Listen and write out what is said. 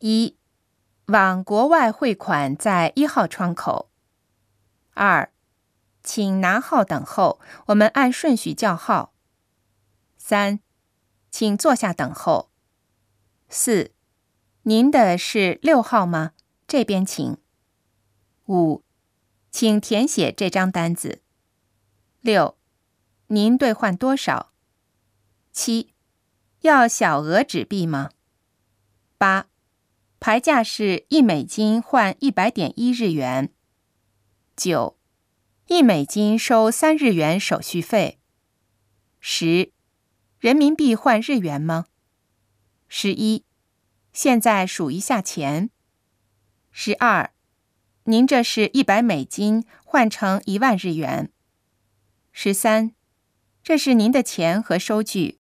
一，往国外汇款在一号窗口。二，请拿号等候，我们按顺序叫号。三，请坐下等候。四，您的是六号吗？这边请。五，请填写这张单子。六，您兑换多少？七，要小额纸币吗？八。牌价是一美金换一百点一日元。九，一美金收三日元手续费。十，人民币换日元吗？十一，现在数一下钱。十二，您这是一百美金换成一万日元。十三，这是您的钱和收据。